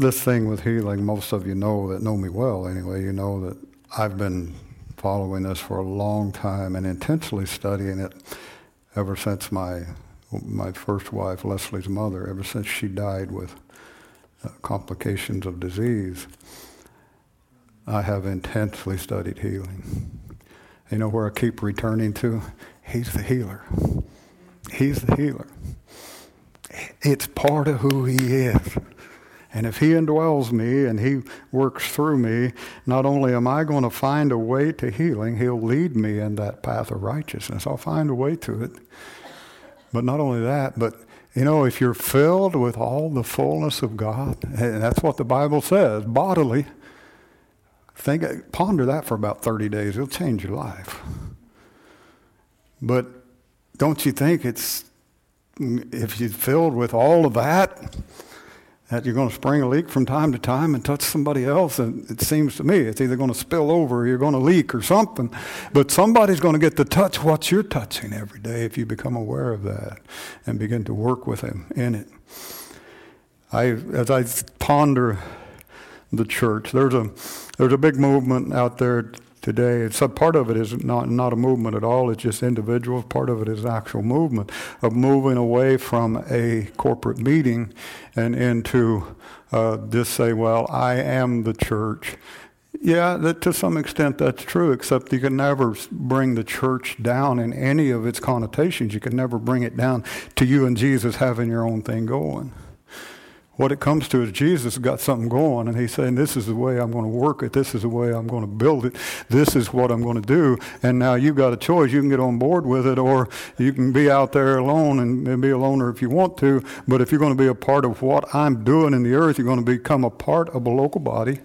this thing with healing, most of you know that know me well anyway, you know that I've been following this for a long time and intensely studying it ever since my my first wife, Leslie's mother, ever since she died with uh, complications of disease. I have intensely studied healing. You know where I keep returning to? He's the healer. He's the healer. It's part of who he is. And if he indwells me and he works through me, not only am I going to find a way to healing, he'll lead me in that path of righteousness. I'll find a way to it. But not only that, but you know, if you're filled with all the fullness of God, and that's what the Bible says, bodily, think ponder that for about 30 days. It'll change your life. But don't you think it's if you're filled with all of that, that you're going to spring a leak from time to time and touch somebody else. And it seems to me it's either going to spill over or you're going to leak or something. But somebody's going to get to touch what you're touching every day if you become aware of that and begin to work with Him in it. I, as I ponder the church, there's a, there's a big movement out there today. A part of it is not not a movement at all. It's just individuals. Part of it is actual movement of moving away from a corporate meeting and into uh, just say, well, I am the church. Yeah, that, to some extent that's true, except you can never bring the church down in any of its connotations. You can never bring it down to you and Jesus having your own thing going. What it comes to is Jesus got something going, and he's saying, This is the way I'm going to work it. This is the way I'm going to build it. This is what I'm going to do. And now you've got a choice. You can get on board with it, or you can be out there alone and, be a loner if you want to. But if you're going to be a part of what I'm doing in the earth, you're going to become a part of a local body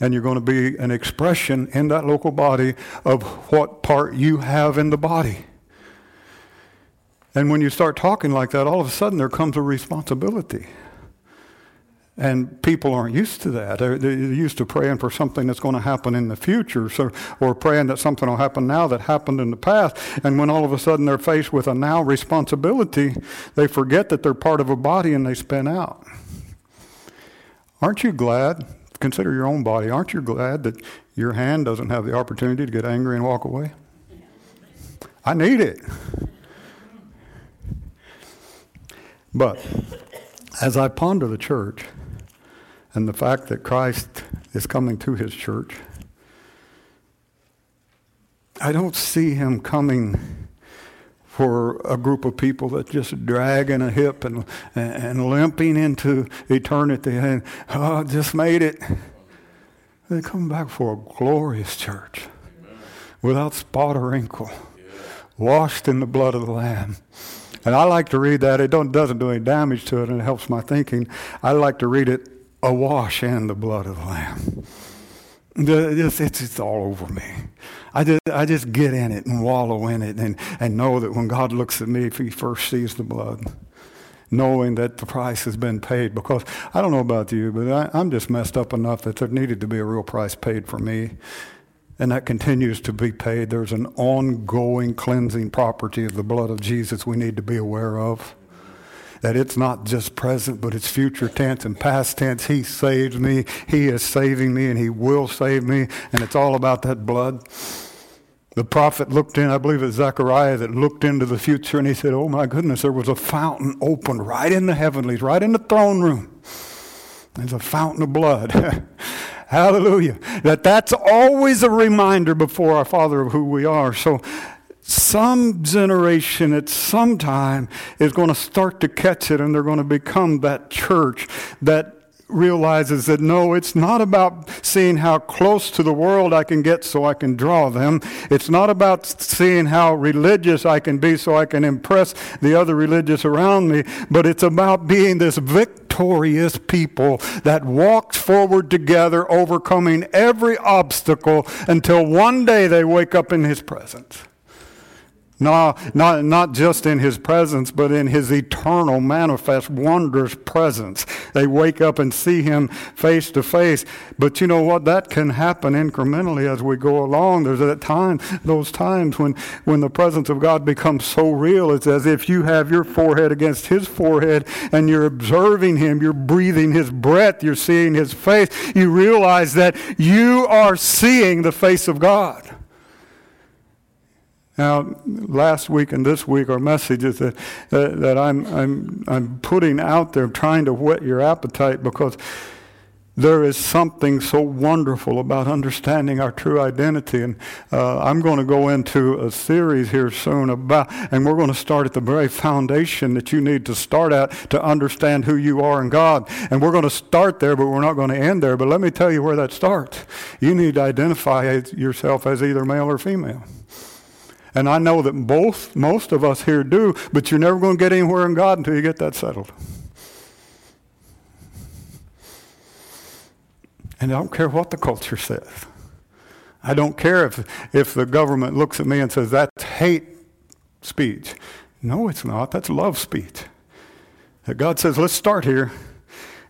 and you're going to be an expression in that local body of what part you have in the body. And when you start talking like that, all of a sudden there comes a responsibility. And people aren't used to that. They're, they're, used to praying for something that's going to happen in the future, so, or praying that something will happen now that happened in the past. And when all of a sudden they're faced with a now responsibility, they forget that they're part of a body and they spin out. Aren't you glad? Consider your own body. Aren't you glad that your hand doesn't have the opportunity to get angry and walk away? I need it. But as I ponder the church, and the fact that Christ is coming to his church, I don't see him coming for a group of people that just dragging a hip and, and limping into eternity and, oh, just made it. They come back for a glorious church without spot or wrinkle, washed in the blood of the Lamb. And I like to read that. It don't, doesn't do any damage to it, and it helps my thinking. I like to read it awash in the blood of the Lamb. It's, it's, it's, all over me. I just, I just get in it and wallow in it and, and know that when God looks at me, he first sees the blood, knowing that the price has been paid. Because I don't know about you, but I, I'm just messed up enough that there needed to be a real price paid for me. And that continues to be paid. There's an ongoing cleansing property of the blood of Jesus we need to be aware of that it's not just present, but it's future tense and past tense. He saved me. He is saving me, and He will save me. And it's all about that blood. The prophet looked in, I believe it's Zechariah that looked into the future, and he said, Oh my goodness, there was a fountain opened right in the heavenlies, right in the throne room. There's a fountain of blood. Hallelujah. That that's always a reminder before our Father of who we are. So some generation at some time is going to start to catch it and they're going to become that church that realizes that no, it's not about seeing how close to the world I can get so I can draw them. It's not about seeing how religious I can be so I can impress the other religious around me, but it's about being this victor victorious people that walked forward together, overcoming every obstacle until one day they wake up in His presence. No, not, not just in his presence, but in his eternal, manifest, wondrous presence. They wake up and see him face to face. But you know what? That can happen incrementally as we go along. There's that time, those times when, when the presence of God becomes so real. It's as if you have your forehead against his forehead and you're observing him. You're breathing his breath. You're seeing his face. You realize that you are seeing the face of God. Now, last week and this week are messages that, that, that I'm, I'm, I'm putting out there, trying to whet your appetite because there is something so wonderful about understanding our true identity. And uh, I'm going to go into a series here soon about, and we're going to start at the very foundation that you need to start at to understand who you are in God. And we're going to start there, but we're not going to end there. But let me tell you where that starts. You need to identify yourself as either male or female. And I know that both, most of us here do, but you're never going to get anywhere in God until you get that settled. And I don't care what the culture says. I don't care if, if the government looks at me and says, that's hate speech. No, it's not. That's love speech. God says, let's start here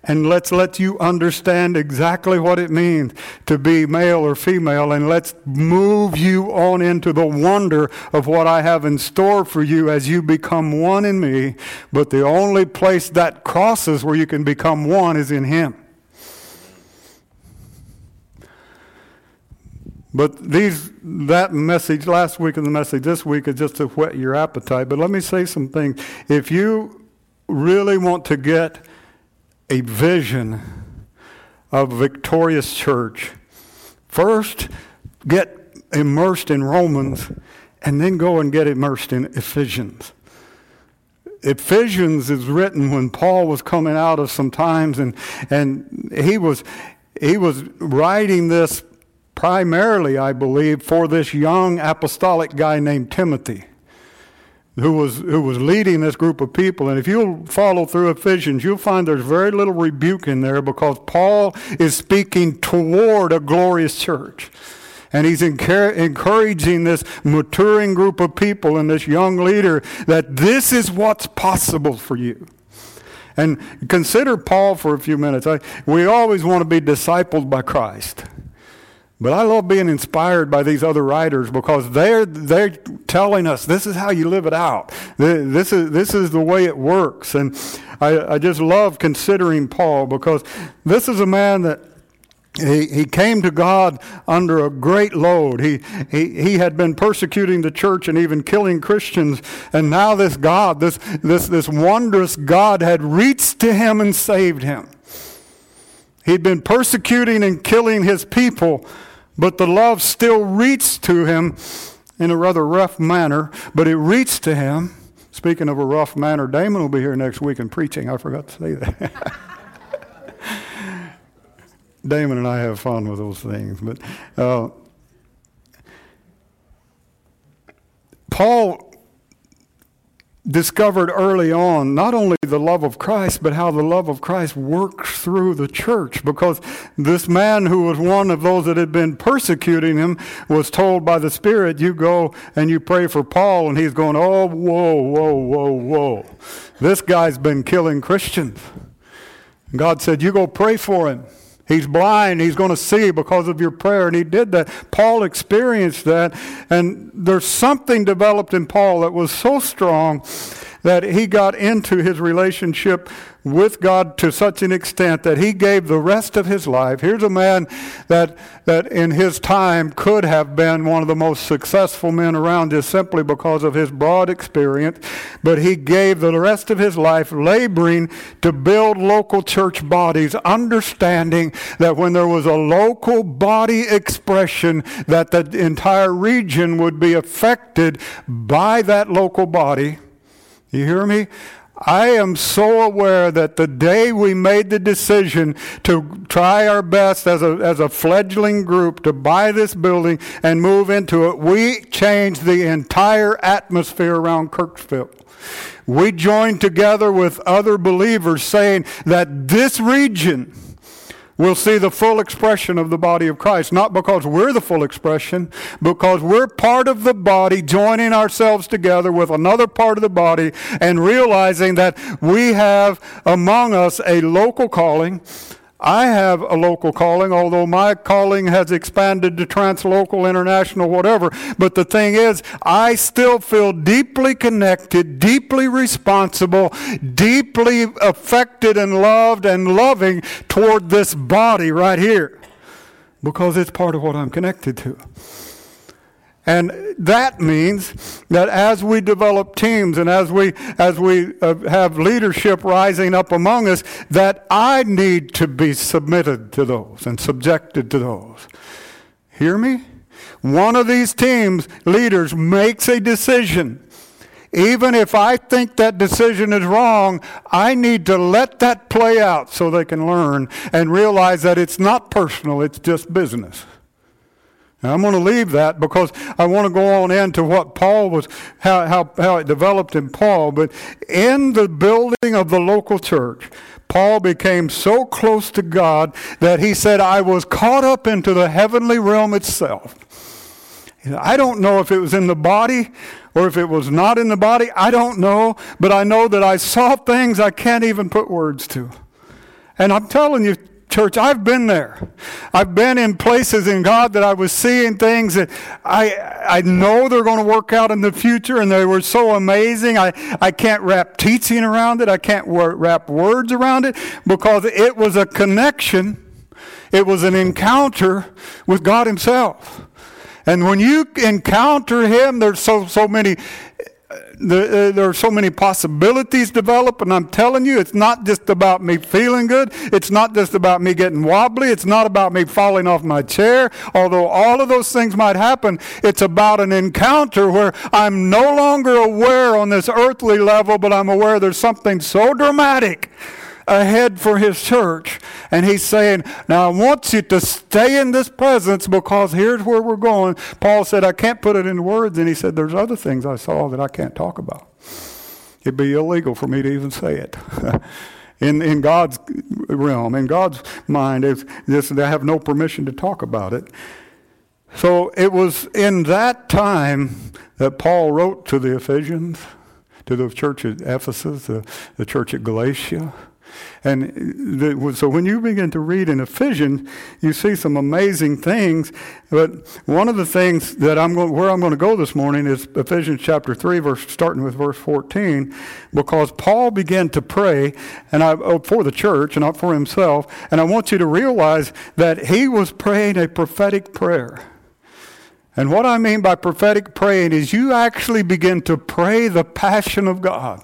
and let's let you understand exactly what it means to be male or female, and let's move you on into the wonder of what I have in store for you as you become one in me. But the only place that crosses where you can become one is in Him. But these, that message last week and the message this week is just to whet your appetite. But let me say some things. If you really want to get a vision of victorious church. First, get immersed in Romans, and then go and get immersed in Ephesians. Ephesians is written when Paul was coming out of some times, and, and he, was, he was writing this primarily, I believe, for this young apostolic guy named Timothy who was, who was leading this group of people. And if you'll follow through Ephesians, you'll find there's very little rebuke in there because Paul is speaking toward a glorious church. And he's encouraging this maturing group of people and this young leader that this is what's possible for you. And consider Paul for a few minutes. I, we always want to be discipled by Christ. But I love being inspired by these other writers because they're, they're telling us this is how you live it out. This is, this is the way it works. And I, I just love considering Paul because this is a man that he, he came to God under a great load. He, he, he had been persecuting the church and even killing Christians. And now this God, this, this, this wondrous God had reached to him and saved him. He'd been persecuting and killing his people but the love still reached to him in a rather rough manner, but it reached to him. Speaking of a rough manner, Damon will be here next week and preaching. I forgot to say that. Damon and I have fun with those things. But uh, Paul discovered early on not only the love of Christ, but how the love of Christ works through the church. Because this man who was one of those that had been persecuting him was told by the Spirit, You go and you pray for Paul. And he's going, Oh, whoa, whoa, whoa, whoa. This guy's been killing Christians. God said, You go pray for him. He's blind. He's going to see because of your prayer. And he did that. Paul experienced that. And there's something developed in Paul that was so strong that he got into his relationship with God to such an extent that he gave the rest of his life. Here's a man that, that in his time could have been one of the most successful men around just simply because of his broad experience, but he gave the rest of his life laboring to build local church bodies, understanding that when there was a local body expression, that the entire region would be affected by that local body. You hear me? I am so aware that the day we made the decision to try our best as a, as a fledgling group to buy this building and move into it, we changed the entire atmosphere around Kirksville. We joined together with other believers saying that this region we'll see the full expression of the body of Christ. Not because we're the full expression, because we're part of the body, joining ourselves together with another part of the body and realizing that we have among us a local calling I have a local calling, although my calling has expanded to translocal, international, whatever. But the thing is, I still feel deeply connected, deeply responsible, deeply affected and loved and loving toward this body right here because it's part of what I'm connected to. And that means that as we develop teams and as we, as we uh, have leadership rising up among us, that I need to be submitted to those and subjected to those. Hear me? One of these teams leaders makes a decision. Even if I think that decision is wrong, I need to let that play out so they can learn and realize that it's not personal, it's just business. I'm going to leave that because I want to go on into what Paul was, how, how, how it developed in Paul. But in the building of the local church, Paul became so close to God that he said, I was caught up into the heavenly realm itself. I don't know if it was in the body or if it was not in the body. I don't know. But I know that I saw things I can't even put words to. And I'm telling you, Church, I've been there. I've been in places in God that I was seeing things that I, I know they're going to work out in the future and they were so amazing. I, I can't wrap teaching around it. I can't wrap words around it because it was a connection. It was an encounter with God Himself. And when you encounter Him, there's so, so many uh, there are so many possibilities develop, and I'm telling you, it's not just about me feeling good. It's not just about me getting wobbly. It's not about me falling off my chair. Although all of those things might happen, it's about an encounter where I'm no longer aware on this earthly level, but I'm aware there's something so dramatic ahead for his church. And he's saying, Now I want you to stay in this presence because here's where we're going. Paul said, I can't put it in words. And he said, There's other things I saw that I can't talk about. It'd be illegal for me to even say it. in, in God's realm, in God's mind, it's just, I have no permission to talk about it. So it was in that time that Paul wrote to the Ephesians, to the church at Ephesus, the, the church at Galatia, and the, so when you begin to read in Ephesians, you see some amazing things. But one of the things that I'm going, where I'm going to go this morning is Ephesians chapter 3, verse, starting with verse 14, because Paul began to pray and I, oh, for the church and not for himself. And I want you to realize that he was praying a prophetic prayer. And what I mean by prophetic praying is you actually begin to pray the passion of God.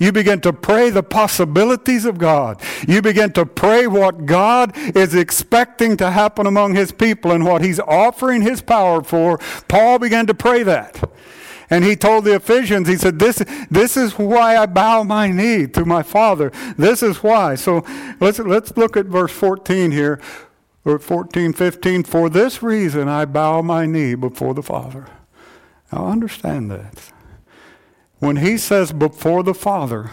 You begin to pray the possibilities of God. You begin to pray what God is expecting to happen among his people and what he's offering his power for. Paul began to pray that. And he told the Ephesians, he said, this, this is why I bow my knee to my Father. This is why. So let's, let's look at verse 14 here or 14, 15, for this reason I bow my knee before the Father. Now understand that. When he says before the Father,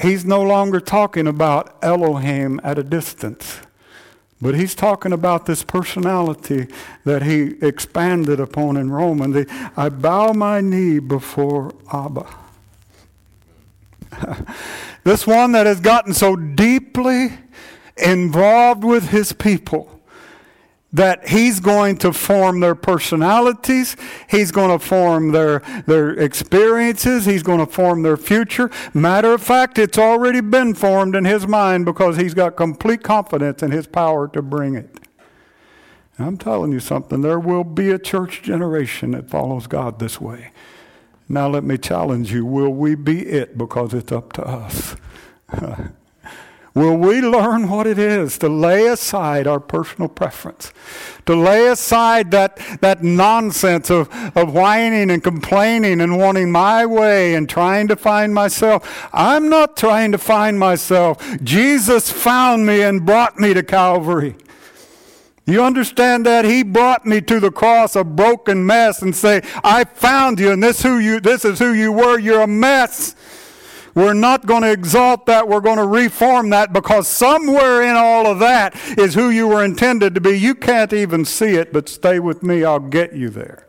he's no longer talking about Elohim at a distance. But he's talking about this personality that he expanded upon in Roman. The, I bow my knee before Abba. this one that has gotten so deeply involved with his people that he's going to form their personalities, he's going to form their, their experiences, he's going to form their future. Matter of fact, it's already been formed in his mind because he's got complete confidence in his power to bring it. I'm telling you something, there will be a church generation that follows God this way. Now, let me challenge you will we be it because it's up to us? Will we learn what it is to lay aside our personal preference? To lay aside that, that nonsense of, of whining and complaining and wanting my way and trying to find myself. I'm not trying to find myself. Jesus found me and brought me to Calvary. You understand that? He brought me to the cross a broken mess and say, I found you and this who you this is who you were. You're a mess. We're not going to exalt that. We're going to reform that because somewhere in all of that is who you were intended to be. You can't even see it, but stay with me. I'll get you there.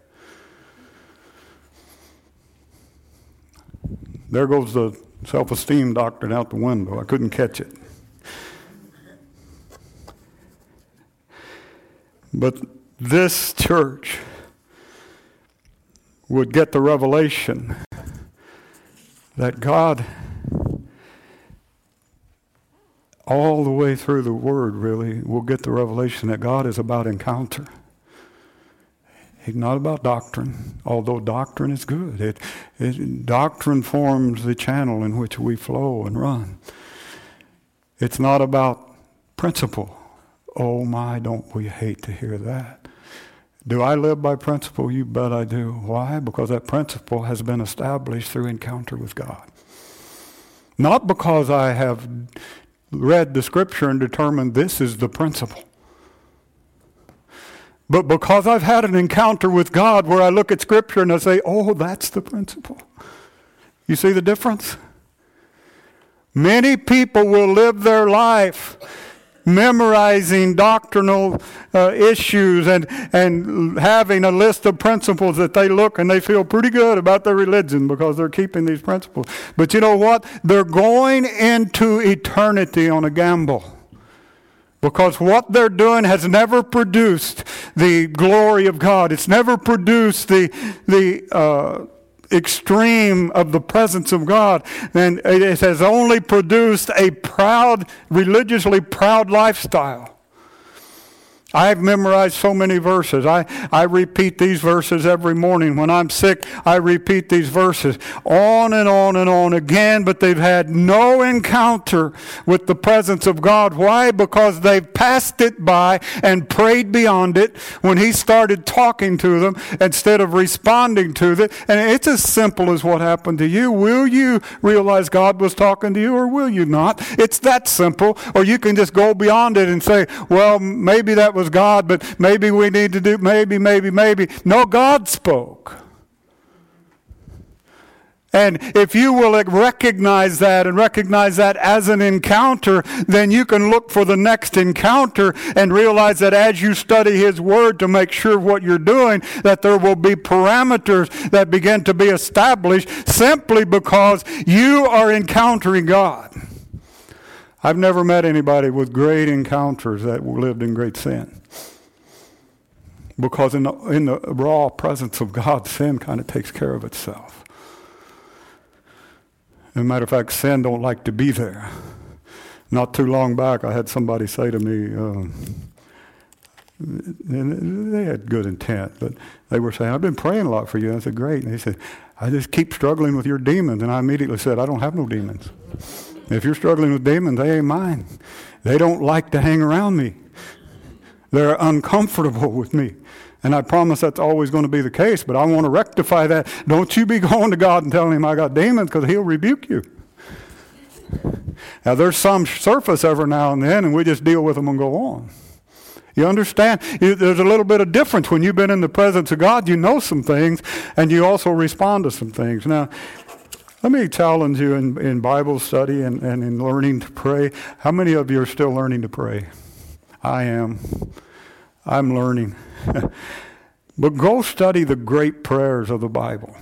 There goes the self esteem doctrine out the window. I couldn't catch it. But this church would get the revelation that God, all the way through the Word, really, will get the revelation that God is about encounter. He's not about doctrine, although doctrine is good. It, it, doctrine forms the channel in which we flow and run. It's not about principle. Oh my, don't we hate to hear that. Do I live by principle? You bet I do. Why? Because that principle has been established through encounter with God. Not because I have read the scripture and determined this is the principle. But because I've had an encounter with God where I look at scripture and I say, oh, that's the principle. You see the difference? Many people will live their life memorizing doctrinal uh, issues and, and having a list of principles that they look and they feel pretty good about their religion because they're keeping these principles. But you know what? They're going into eternity on a gamble. Because what they're doing has never produced the glory of God. It's never produced the, the uh, extreme of the presence of God, and it has only produced a proud, religiously proud lifestyle. I've memorized so many verses. I, I repeat these verses every morning. When I'm sick, I repeat these verses on and on and on again, but they've had no encounter with the presence of God. Why? Because they've passed it by and prayed beyond it when He started talking to them instead of responding to it. And it's as simple as what happened to you. Will you realize God was talking to you or will you not? It's that simple. Or you can just go beyond it and say, well, maybe that was God, but maybe we need to do, maybe, maybe, maybe. No, God spoke. And if you will recognize that and recognize that as an encounter, then you can look for the next encounter and realize that as you study His Word to make sure what you're doing, that there will be parameters that begin to be established simply because you are encountering God. I've never met anybody with great encounters that lived in great sin. Because in the, in the raw presence of God, sin kind of takes care of itself. As a matter of fact, sin don't like to be there. Not too long back, I had somebody say to me, uh, and they had good intent, but they were saying, I've been praying a lot for you. And I said, Great. And they said, I just keep struggling with your demons. And I immediately said, I don't have no demons. If you're struggling with demons, they ain't mine. They don't like to hang around me. They're uncomfortable with me. And I promise that's always going to be the case, but I want to rectify that. Don't you be going to God and telling him I got demons because he'll rebuke you. Now, there's some surface every now and then, and we just deal with them and go on. You understand? There's a little bit of difference when you've been in the presence of God. You know some things, and you also respond to some things. Now, let me challenge you in, in Bible study and, and in learning to pray. How many of you are still learning to pray? I am. I'm learning. but go study the great prayers of the Bible.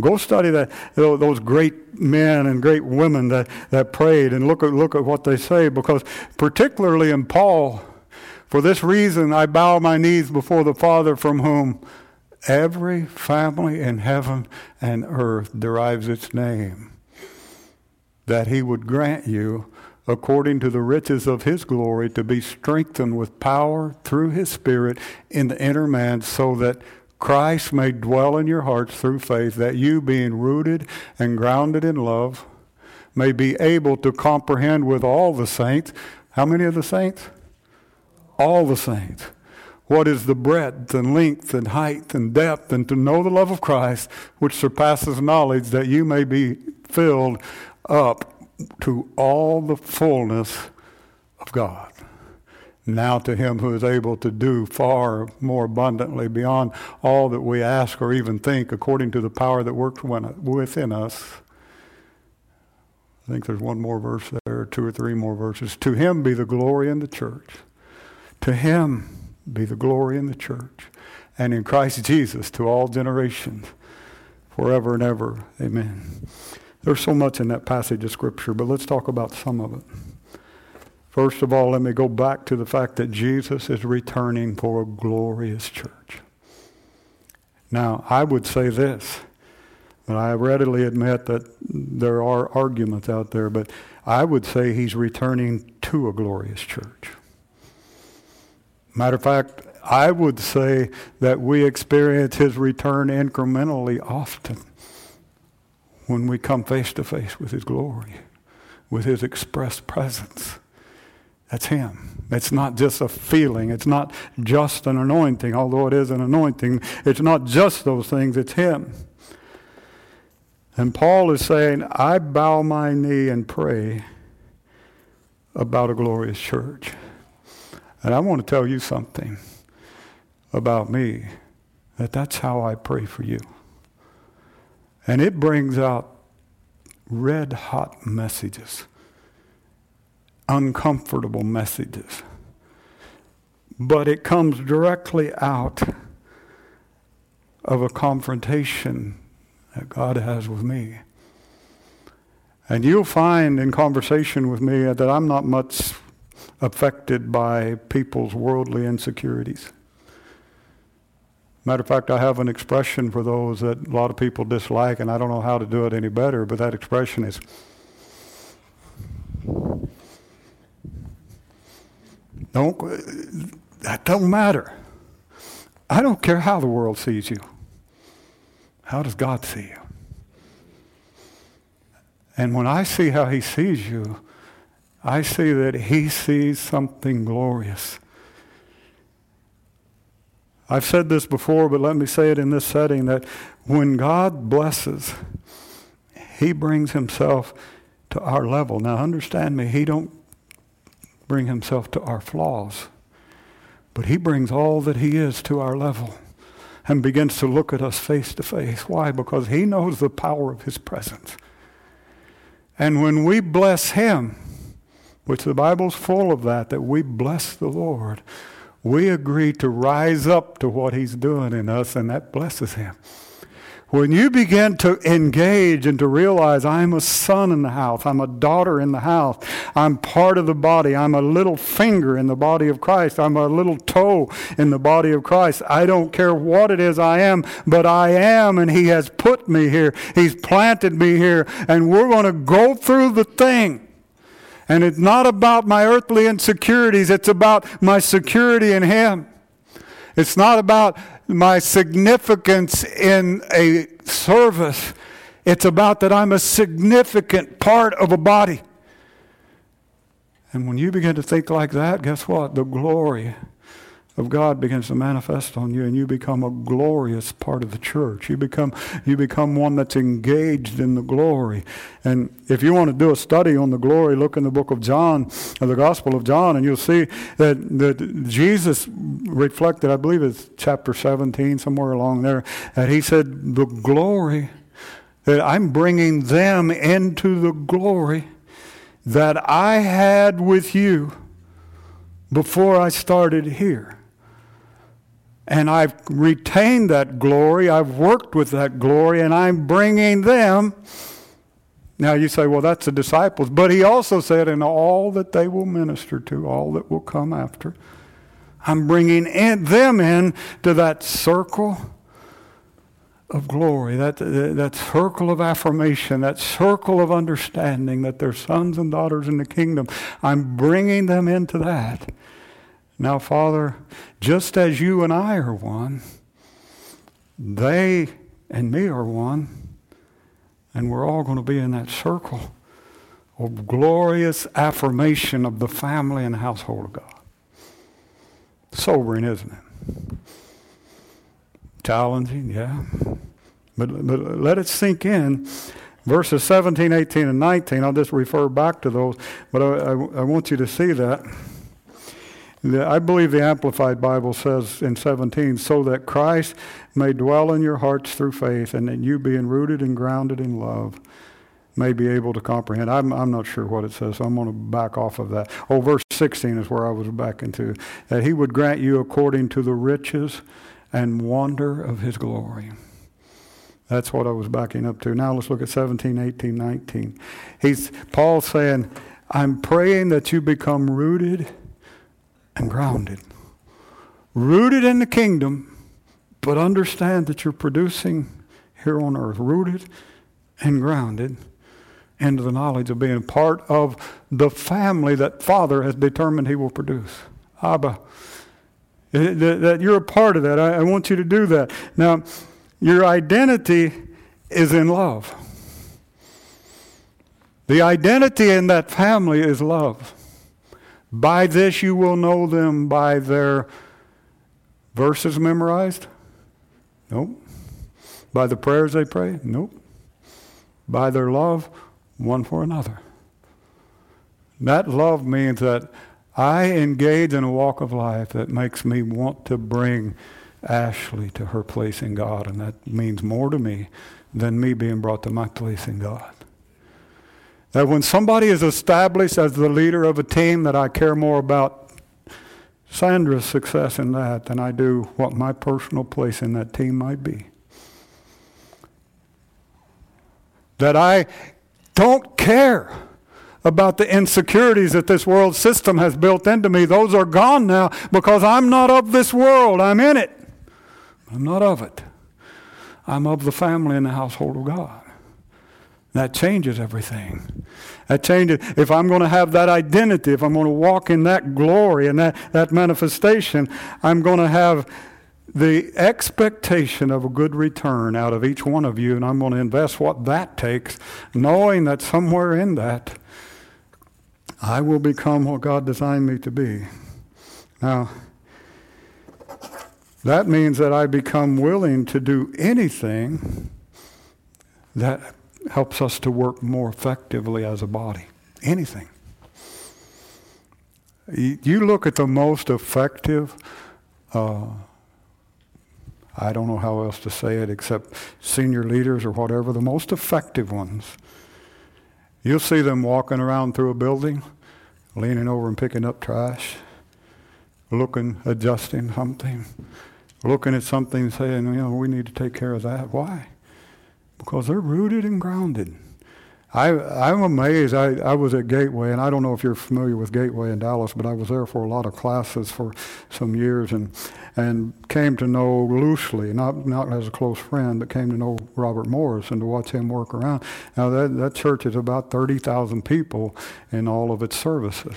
Go study that, those great men and great women that, that prayed and look at, look at what they say because, particularly in Paul, for this reason I bow my knees before the Father from whom Every family in heaven and earth derives its name. That he would grant you, according to the riches of his glory, to be strengthened with power through his Spirit in the inner man, so that Christ may dwell in your hearts through faith, that you, being rooted and grounded in love, may be able to comprehend with all the saints. How many of the saints? All the saints. What is the breadth and length and height and depth, and to know the love of Christ, which surpasses knowledge, that you may be filled up to all the fullness of God. Now to him who is able to do far more abundantly beyond all that we ask or even think, according to the power that works within us. I think there's one more verse there, two or three more verses. To him be the glory in the church. To him be the glory in the church. And in Christ Jesus to all generations, forever and ever. Amen. There's so much in that passage of Scripture, but let's talk about some of it. First of all, let me go back to the fact that Jesus is returning for a glorious church. Now, I would say this, and I readily admit that there are arguments out there, but I would say he's returning to a glorious church. Matter of fact, I would say that we experience his return incrementally often when we come face to face with his glory, with his express presence. That's Him. It's not just a feeling. It's not just an anointing, although it is an anointing. It's not just those things, it's Him. And Paul is saying, I bow my knee and pray about a glorious church. And I want to tell you something about me that that's how I pray for you. And it brings out red hot messages uncomfortable messages. But it comes directly out of a confrontation that God has with me. And you'll find in conversation with me that I'm not much affected by people's worldly insecurities. Matter of fact, I have an expression for those that a lot of people dislike, and I don't know how to do it any better, but that expression is Don't, that don't matter. I don't care how the world sees you. How does God see you? And when I see how he sees you, I see that he sees something glorious. I've said this before, but let me say it in this setting that when God blesses, he brings himself to our level. Now understand me, he don't bring himself to our flaws, but he brings all that he is to our level and begins to look at us face to face. Why? Because he knows the power of his presence. And when we bless him, which the Bible's full of that, that we bless the Lord, we agree to rise up to what he's doing in us, and that blesses him. When you begin to engage and to realize I'm a son in the house, I'm a daughter in the house, I'm part of the body, I'm a little finger in the body of Christ, I'm a little toe in the body of Christ. I don't care what it is I am, but I am, and He has put me here. He's planted me here, and we're going to go through the thing. And it's not about my earthly insecurities, it's about my security in Him. It's not about my significance in a service. It's about that I'm a significant part of a body. And when you begin to think like that, guess what? The glory of God begins to manifest on you and you become a glorious part of the church. You become, you become one that's engaged in the glory. And if you want to do a study on the glory, look in the book of John, or the Gospel of John, and you'll see that, that Jesus reflected, I believe it's chapter 17, somewhere along there, that he said, the glory, that I'm bringing them into the glory that I had with you before I started here and I've retained that glory. I've worked with that glory, and I'm bringing them. Now you say, well, that's the disciples. But he also said, in all that they will minister to, all that will come after, I'm bringing in, them in to that circle of glory, that, that circle of affirmation, that circle of understanding that they're sons and daughters in the kingdom. I'm bringing them into that. Now, Father, just as you and I are one, they and me are one, and we're all going to be in that circle of glorious affirmation of the family and household of God. Sobering, isn't it? Challenging, yeah. But, but let it sink in. Verses 17, 18, and 19, I'll just refer back to those, but I, I, I want you to see that. I believe the Amplified Bible says in 17, so that Christ may dwell in your hearts through faith, and that you, being rooted and grounded in love, may be able to comprehend. I'm, I'm not sure what it says, so I'm going to back off of that. Oh, verse 16 is where I was back into. That he would grant you according to the riches and wonder of his glory. That's what I was backing up to. Now let's look at 17, 18, 19. He's Paul saying, I'm praying that you become rooted and grounded. Rooted in the kingdom, but understand that you're producing here on earth. Rooted and grounded into the knowledge of being part of the family that Father has determined He will produce. Abba. Eh, that you're a part of that. I want you to do that. Now, your identity is in love. The identity in that family is love. By this you will know them by their verses memorized? Nope. By the prayers they pray? Nope. By their love one for another. That love means that I engage in a walk of life that makes me want to bring Ashley to her place in God, and that means more to me than me being brought to my place in God. That when somebody is established as the leader of a team, that I care more about Sandra's success in that than I do what my personal place in that team might be. That I don't care about the insecurities that this world system has built into me. Those are gone now because I'm not of this world. I'm in it. I'm not of it. I'm of the family and the household of God. That changes everything. That changes. If I'm going to have that identity, if I'm going to walk in that glory and that, that manifestation, I'm going to have the expectation of a good return out of each one of you, and I'm going to invest what that takes, knowing that somewhere in that, I will become what God designed me to be. Now, that means that I become willing to do anything that helps us to work more effectively as a body. Anything. You look at the most effective, uh, I don't know how else to say it except senior leaders or whatever, the most effective ones. You'll see them walking around through a building, leaning over and picking up trash, looking, adjusting something, looking at something saying, you know, we need to take care of that. Why? Because they're rooted and grounded. I, I'm amazed. I, I was at Gateway, and I don't know if you're familiar with Gateway in Dallas, but I was there for a lot of classes for some years and, and came to know loosely, not, not as a close friend, but came to know Robert Morris and to watch him work around. Now, that, that church is about 30,000 people in all of its services.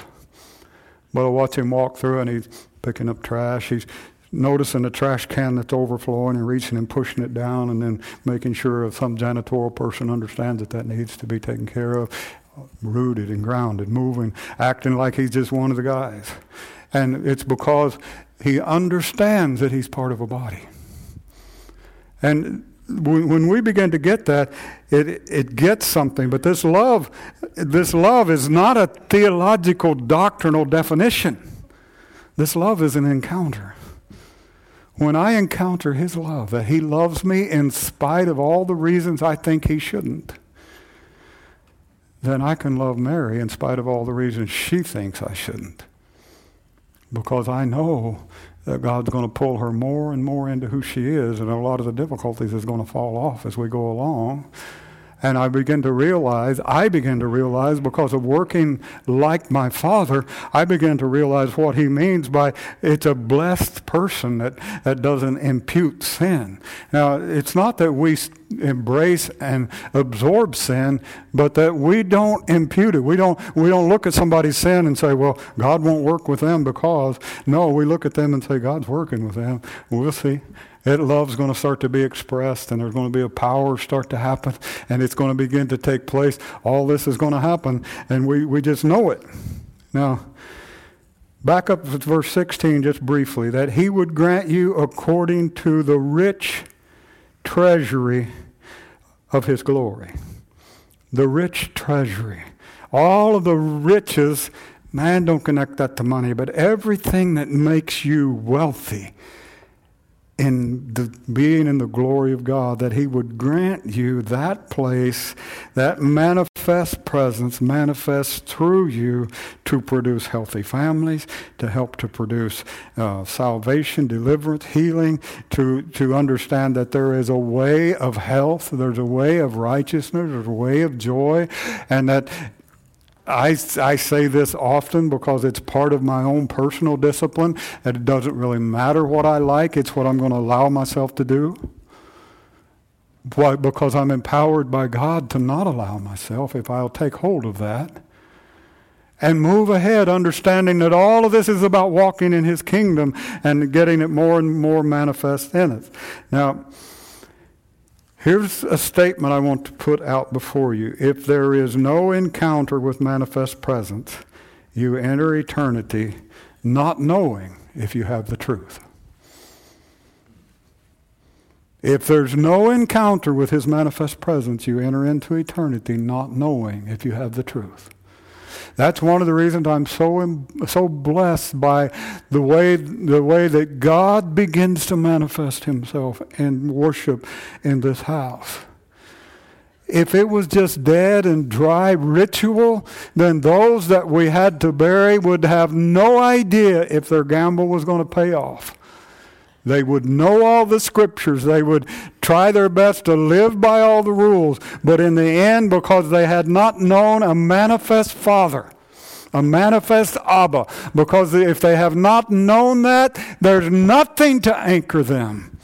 But I watch him walk through, and he's picking up trash. He's noticing a trash can that's overflowing and reaching and pushing it down and then making sure some janitorial person understands that that needs to be taken care of, rooted and grounded, moving, acting like he's just one of the guys. And it's because he understands that he's part of a body. And when we begin to get that, it, it gets something. But this love, this love is not a theological doctrinal definition. This love is an encounter when I encounter His love, that He loves me in spite of all the reasons I think He shouldn't, then I can love Mary in spite of all the reasons she thinks I shouldn't. Because I know that God's going to pull her more and more into who she is, and a lot of the difficulties is going to fall off as we go along. And I begin to realize, I begin to realize because of working like my father, I begin to realize what he means by it's a blessed person that, that doesn't impute sin. Now, it's not that we embrace and absorb sin, but that we don't impute it. We don't, we don't look at somebody's sin and say, well, God won't work with them because. No, we look at them and say, God's working with them. We'll see. That love's going to start to be expressed, and there's going to be a power start to happen, and it's going to begin to take place. All this is going to happen, and we, we just know it. Now, back up to verse 16 just briefly that he would grant you according to the rich treasury of his glory. The rich treasury. All of the riches, man, don't connect that to money, but everything that makes you wealthy in the being in the glory of God, that He would grant you that place, that manifest presence, manifest through you to produce healthy families, to help to produce uh, salvation, deliverance, healing, to, to understand that there is a way of health, there's a way of righteousness, there's a way of joy, and that I, I say this often because it's part of my own personal discipline that it doesn't really matter what I like, it's what I'm going to allow myself to do. Why? Because I'm empowered by God to not allow myself if I'll take hold of that and move ahead, understanding that all of this is about walking in His kingdom and getting it more and more manifest in it. Now, Here's a statement I want to put out before you. If there is no encounter with manifest presence, you enter eternity not knowing if you have the truth. If there's no encounter with his manifest presence, you enter into eternity not knowing if you have the truth. That's one of the reasons I'm so so blessed by the way the way that God begins to manifest Himself in worship in this house. If it was just dead and dry ritual, then those that we had to bury would have no idea if their gamble was going to pay off. They would know all the scriptures. They would try their best to live by all the rules. But in the end, because they had not known a manifest Father, a manifest Abba, because if they have not known that, there's nothing to anchor them.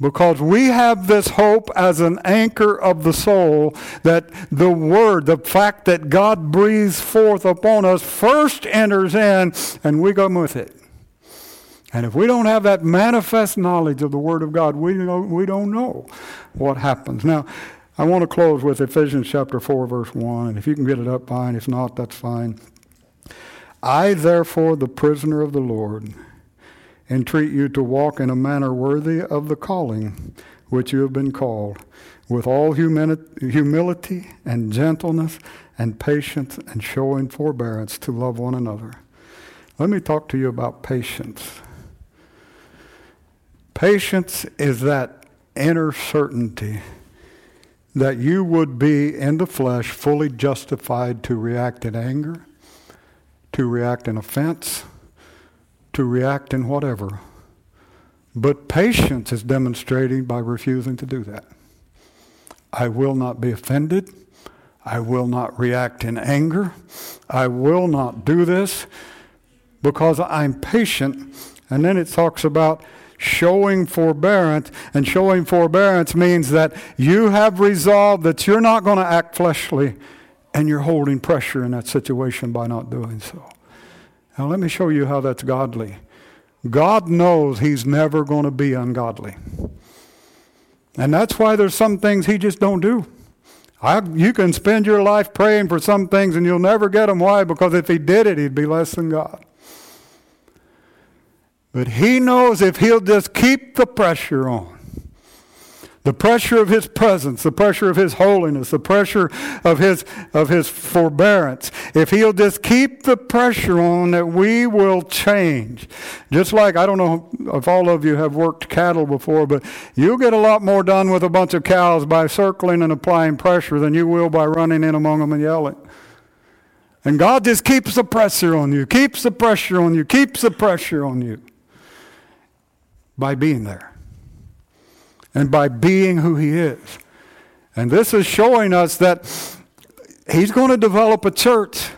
Because we have this hope as an anchor of the soul that the Word, the fact that God breathes forth upon us, first enters in and we go with it. And if we don't have that manifest knowledge of the Word of God, we don't, we don't know what happens. Now, I want to close with Ephesians chapter 4, verse 1. And if you can get it up, fine. If not, that's fine. I, therefore, the prisoner of the Lord, entreat you to walk in a manner worthy of the calling which you have been called, with all humility and gentleness and patience, and showing forbearance to love one another. Let me talk to you about patience. Patience is that inner certainty that you would be in the flesh fully justified to react in anger, to react in offense, to react in whatever. But patience is demonstrated by refusing to do that. I will not be offended. I will not react in anger. I will not do this because I'm patient. And then it talks about showing forbearance. And showing forbearance means that you have resolved that you're not going to act fleshly and you're holding pressure in that situation by not doing so. Now, let me show you how that's godly. God knows He's never going to be ungodly. And that's why there's some things He just don't do. I, you can spend your life praying for some things and you'll never get them. Why? Because if He did it, He'd be less than God. But he knows if he'll just keep the pressure on, the pressure of his presence, the pressure of his holiness, the pressure of his, of his forbearance, if he'll just keep the pressure on, that we will change. Just like, I don't know if all of you have worked cattle before, but you'll get a lot more done with a bunch of cows by circling and applying pressure than you will by running in among them and yelling. And God just keeps the pressure on you, keeps the pressure on you, keeps the pressure on you by being there and by being who He is. And this is showing us that He's going to develop a church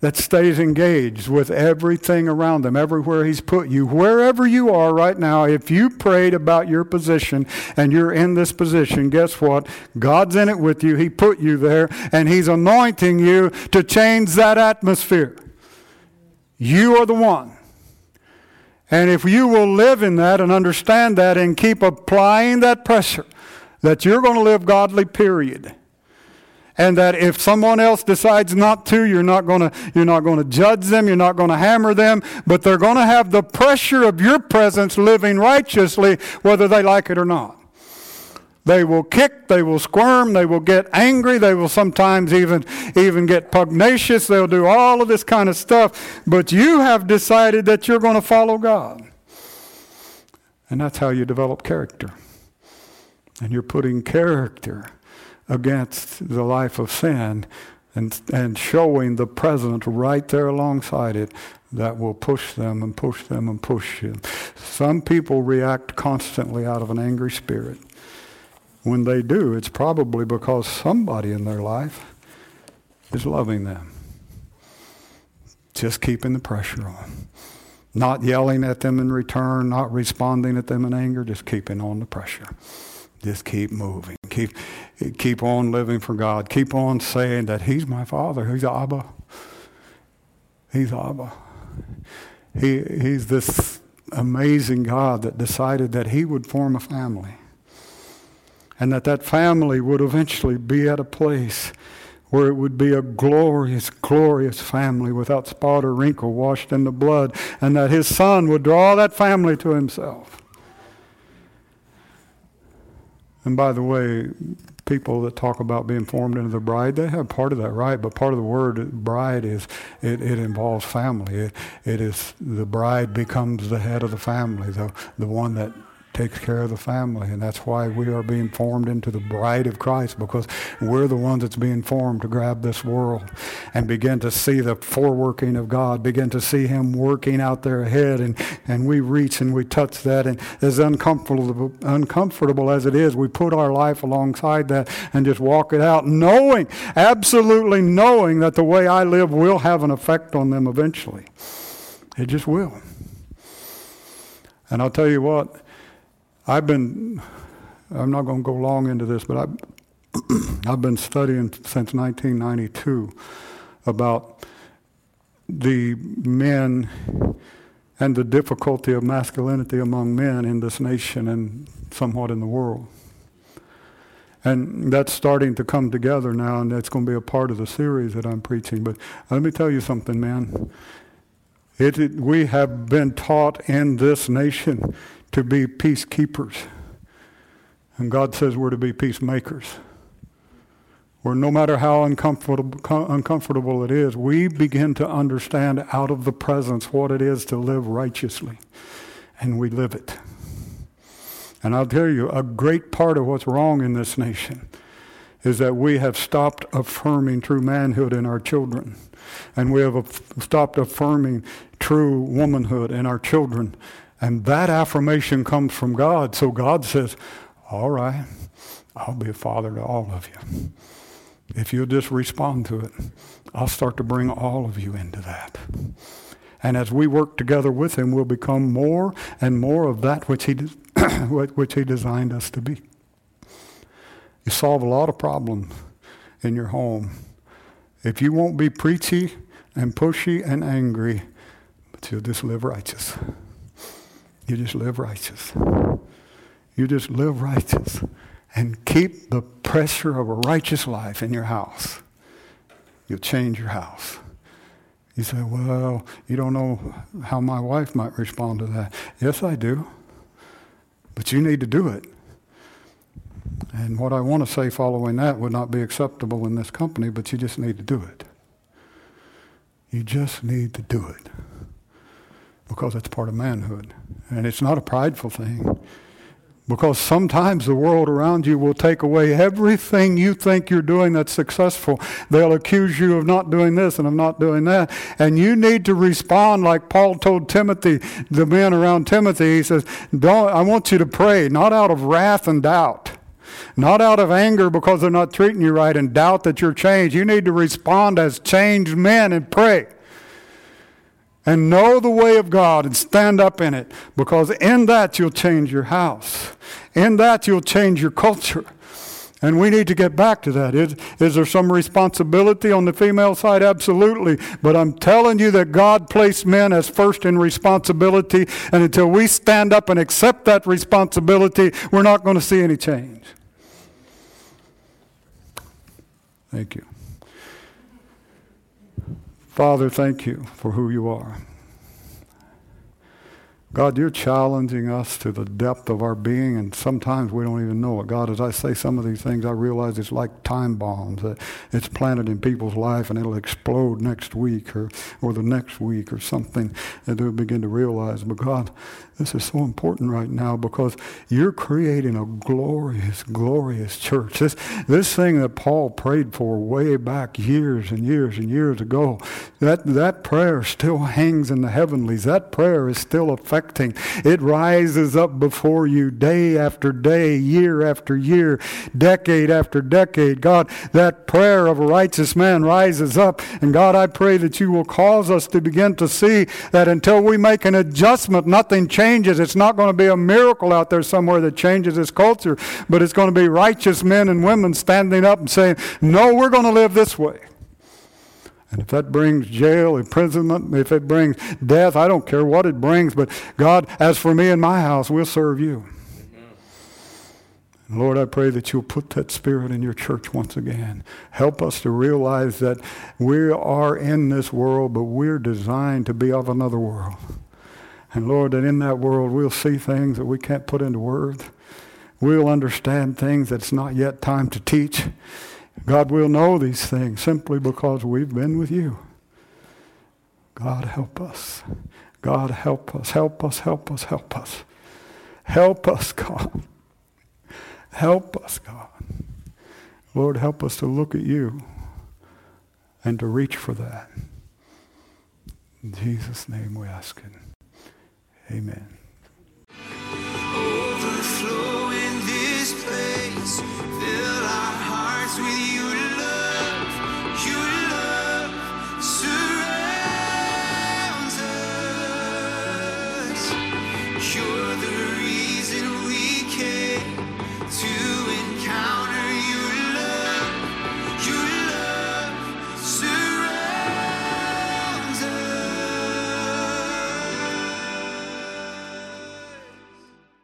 that stays engaged with everything around them, everywhere He's put you. Wherever you are right now, if you prayed about your position and you're in this position, guess what? God's in it with you. He put you there, and He's anointing you to change that atmosphere. You are the one. And if you will live in that and understand that and keep applying that pressure, that you're going to live godly, period. And that if someone else decides not to, you're not going to, you're not going to judge them, you're not going to hammer them, but they're going to have the pressure of your presence living righteously, whether they like it or not. They will kick, they will squirm, they will get angry, they will sometimes even, even get pugnacious, they'll do all of this kind of stuff, but you have decided that you're going to follow God. And that's how you develop character. And you're putting character against the life of sin and, and showing the present right there alongside it that will push them and push them and push you. Some people react constantly out of an angry spirit. When they do, it's probably because somebody in their life is loving them. Just keeping the pressure on. Not yelling at them in return, not responding at them in anger, just keeping on the pressure. Just keep moving. Keep, keep on living for God. Keep on saying that He's my Father. He's Abba. He's Abba. He, he's this amazing God that decided that He would form a family and that that family would eventually be at a place where it would be a glorious, glorious family without spot or wrinkle washed in the blood, and that his son would draw that family to himself. And by the way, people that talk about being formed into the bride, they have part of that right, but part of the word bride is it, it involves family. It, it is the bride becomes the head of the family, the, the one that takes care of the family. And that's why we are being formed into the bride of Christ because we're the ones that's being formed to grab this world and begin to see the foreworking of God, begin to see Him working out there ahead. And, and we reach and we touch that. And as uncomfortable, uncomfortable as it is, we put our life alongside that and just walk it out, knowing, absolutely knowing that the way I live will have an effect on them eventually. It just will. And I'll tell you what, I've been, I'm not going to go long into this, but I've, I've been studying since 1992 about the men and the difficulty of masculinity among men in this nation and somewhat in the world. And that's starting to come together now, and that's going to be a part of the series that I'm preaching. But let me tell you something, man. It, it, we have been taught in this nation to be peacekeepers. And God says we're to be peacemakers. Where no matter how uncomfortable, uncomfortable it is, we begin to understand out of the presence what it is to live righteously. And we live it. And I'll tell you, a great part of what's wrong in this nation is that we have stopped affirming true manhood in our children. And we have stopped affirming true womanhood in our children. And that affirmation comes from God. So God says, All right, I'll be a father to all of you. If you'll just respond to it, I'll start to bring all of you into that. And as we work together with Him, we'll become more and more of that which He, which he designed us to be. You solve a lot of problems in your home if you won't be preachy and pushy and angry, but you'll just live righteous. You just live righteous. You just live righteous and keep the pressure of a righteous life in your house. You'll change your house. You say, well, you don't know how my wife might respond to that. Yes, I do. But you need to do it. And what I want to say following that would not be acceptable in this company, but you just need to do it. You just need to do it because it's part of manhood. And it's not a prideful thing. Because sometimes the world around you will take away everything you think you're doing that's successful. They'll accuse you of not doing this and of not doing that. And you need to respond like Paul told Timothy, the men around Timothy. He says, Don't, I want you to pray, not out of wrath and doubt. Not out of anger because they're not treating you right and doubt that you're changed. You need to respond as changed men and pray and know the way of God and stand up in it because in that you'll change your house. In that you'll change your culture. And we need to get back to that. Is, is there some responsibility on the female side? Absolutely. But I'm telling you that God placed men as first in responsibility. And until we stand up and accept that responsibility, we're not going to see any change. Thank you. Father, thank you for who you are. God, you're challenging us to the depth of our being, and sometimes we don't even know it. God, as I say some of these things, I realize it's like time bombs. That it's planted in people's life and it'll explode next week or, or the next week or something, and they'll begin to realize, but God, this is so important right now because you're creating a glorious, glorious church. This, this thing that Paul prayed for way back years and years and years ago, that, that prayer still hangs in the heavenlies. That prayer is still affecting. It rises up before you day after day, year after year, decade after decade. God, that prayer of a righteous man rises up. And God, I pray that you will cause us to begin to see that until we make an adjustment, nothing changes changes. It's not going to be a miracle out there somewhere that changes this culture, but it's going to be righteous men and women standing up and saying, No, we're going to live this way. And if that brings jail, imprisonment, if it brings death, I don't care what it brings, but God, as for me and my house, we'll serve you. Lord, I pray that you'll put that spirit in your church once again. Help us to realize that we are in this world, but we're designed to be of another world. And Lord, that in that world we'll see things that we can't put into words. We'll understand things that's not yet time to teach. God will know these things simply because we've been with you. God help us. God help us. Help us. Help us. Help us. Help us, God. Help us, God. Lord, help us to look at you and to reach for that. In Jesus' name we ask it. Amen.